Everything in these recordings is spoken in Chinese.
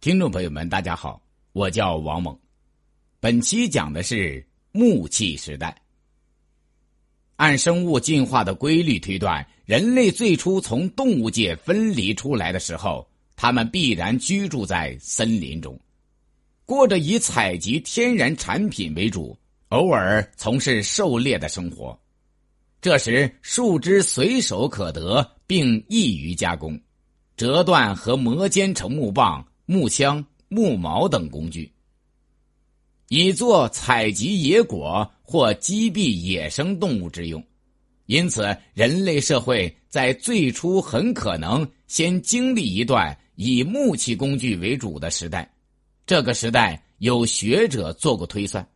听众朋友们，大家好，我叫王猛。本期讲的是木器时代。按生物进化的规律推断，人类最初从动物界分离出来的时候，他们必然居住在森林中，过着以采集天然产品为主，偶尔从事狩猎的生活。这时，树枝随手可得，并易于加工，折断和磨尖成木棒。木枪、木矛等工具，以作采集野果或击毙野生动物之用。因此，人类社会在最初很可能先经历一段以木器工具为主的时代。这个时代有学者做过推算，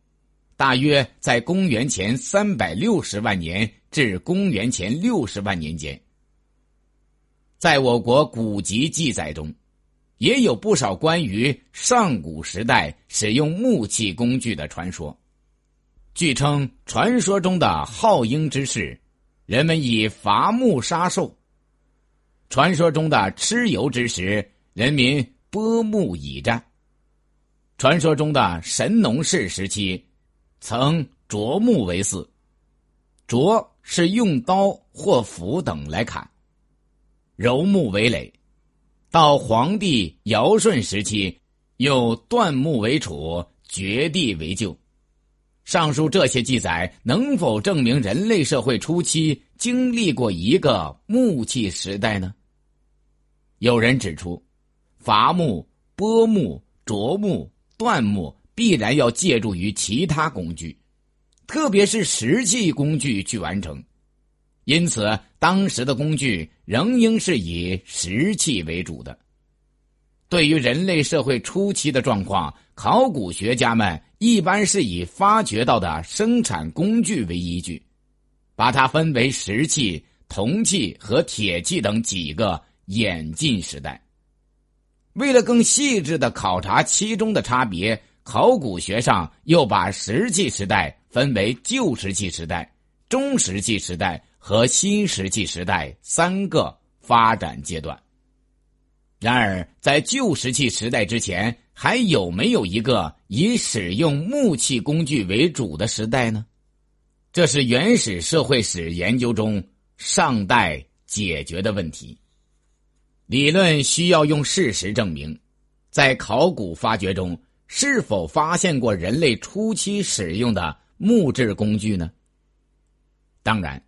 大约在公元前三百六十万年至公元前六十万年间。在我国古籍记载中。也有不少关于上古时代使用木器工具的传说。据称，传说中的好鹰之事，人们以伐木杀兽；传说中的蚩尤之时，人民拨木以战；传说中的神农氏时期，曾啄木为肆。啄是用刀或斧等来砍，揉木为垒。到皇帝尧舜时期，又断木为杵，掘地为臼。上述这些记载能否证明人类社会初期经历过一个木器时代呢？有人指出，伐木、剥木、啄木、断木必然要借助于其他工具，特别是石器工具去完成。因此，当时的工具仍应是以石器为主的。对于人类社会初期的状况，考古学家们一般是以发掘到的生产工具为依据，把它分为石器、铜器和铁器等几个演进时代。为了更细致的考察其中的差别，考古学上又把石器时代分为旧石器时代、中石器时代。和新石器时代三个发展阶段。然而，在旧石器时代之前，还有没有一个以使用木器工具为主的时代呢？这是原始社会史研究中尚待解决的问题。理论需要用事实证明，在考古发掘中是否发现过人类初期使用的木质工具呢？当然。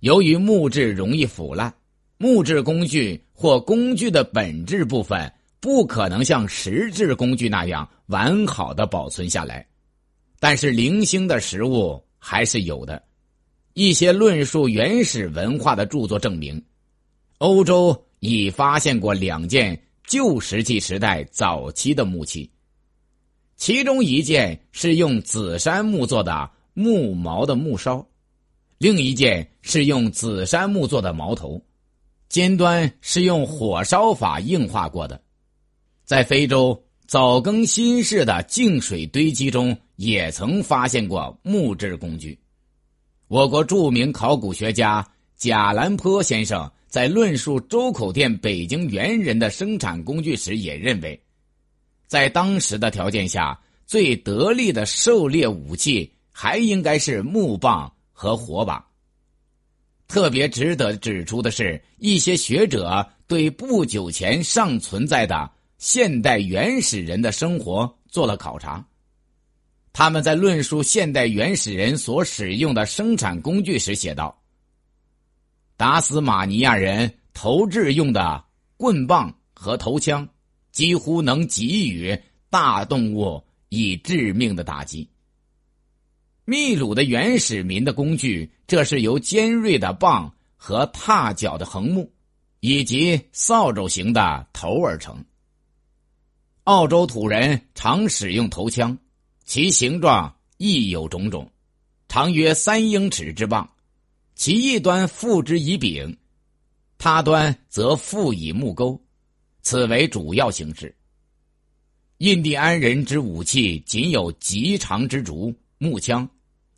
由于木质容易腐烂，木质工具或工具的本质部分不可能像石质工具那样完好的保存下来。但是零星的实物还是有的。一些论述原始文化的著作证明，欧洲已发现过两件旧石器时代早期的木器，其中一件是用紫杉木做的木矛的木梢。另一件是用紫杉木做的矛头，尖端是用火烧法硬化过的。在非洲早更新世的净水堆积中，也曾发现过木质工具。我国著名考古学家贾兰坡先生在论述周口店北京猿人的生产工具时，也认为，在当时的条件下，最得力的狩猎武器还应该是木棒。和火把。特别值得指出的是，一些学者对不久前尚存在的现代原始人的生活做了考察。他们在论述现代原始人所使用的生产工具时写道：“达斯马尼亚人投掷用的棍棒和头枪，几乎能给予大动物以致命的打击。”秘鲁的原始民的工具，这是由尖锐的棒和踏脚的横木，以及扫帚形的头而成。澳洲土人常使用头枪，其形状亦有种种，长约三英尺之棒，其一端附之以柄，他端则附以木钩，此为主要形式。印第安人之武器仅有极长之竹木枪。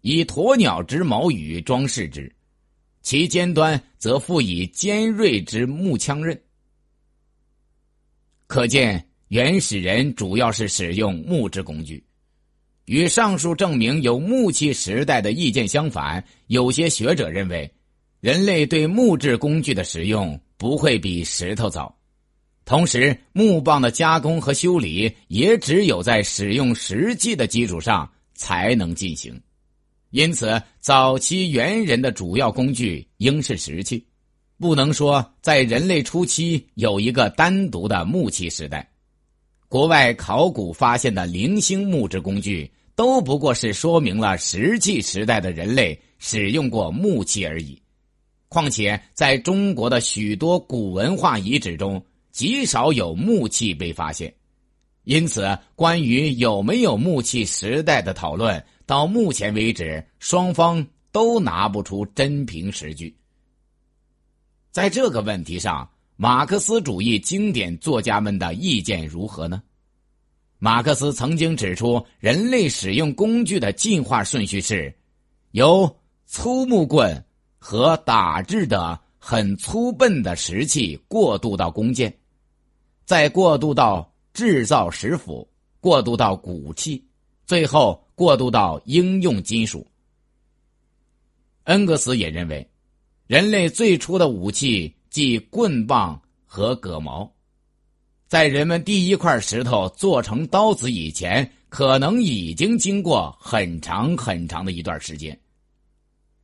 以鸵鸟之毛羽装饰之，其尖端则附以尖锐之木枪刃。可见原始人主要是使用木质工具。与上述证明有木器时代的意见相反，有些学者认为，人类对木质工具的使用不会比石头早。同时，木棒的加工和修理也只有在使用实际的基础上才能进行。因此，早期猿人的主要工具应是石器，不能说在人类初期有一个单独的木器时代。国外考古发现的零星木质工具。都不过是说明了石器时代的人类使用过木器而已。况且，在中国的许多古文化遗址中，极少有木器被发现。因此，关于有没有木器时代的讨论，到目前为止，双方都拿不出真凭实据。在这个问题上，马克思主义经典作家们的意见如何呢？马克思曾经指出，人类使用工具的进化顺序是：由粗木棍和打制的很粗笨的石器过渡到弓箭，再过渡到制造石斧，过渡到骨器，最后过渡到应用金属。恩格斯也认为，人类最初的武器即棍棒和戈矛。在人们第一块石头做成刀子以前，可能已经经过很长很长的一段时间。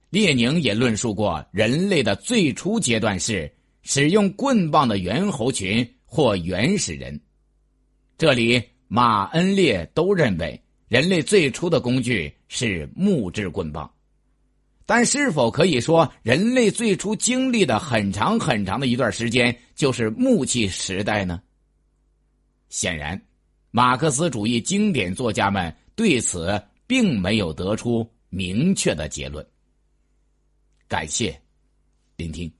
列宁也论述过，人类的最初阶段是使用棍棒的猿猴群或原始人。这里，马恩列都认为人类最初的工具是木质棍棒，但是否可以说人类最初经历的很长很长的一段时间就是木器时代呢？显然，马克思主义经典作家们对此并没有得出明确的结论。感谢聆听。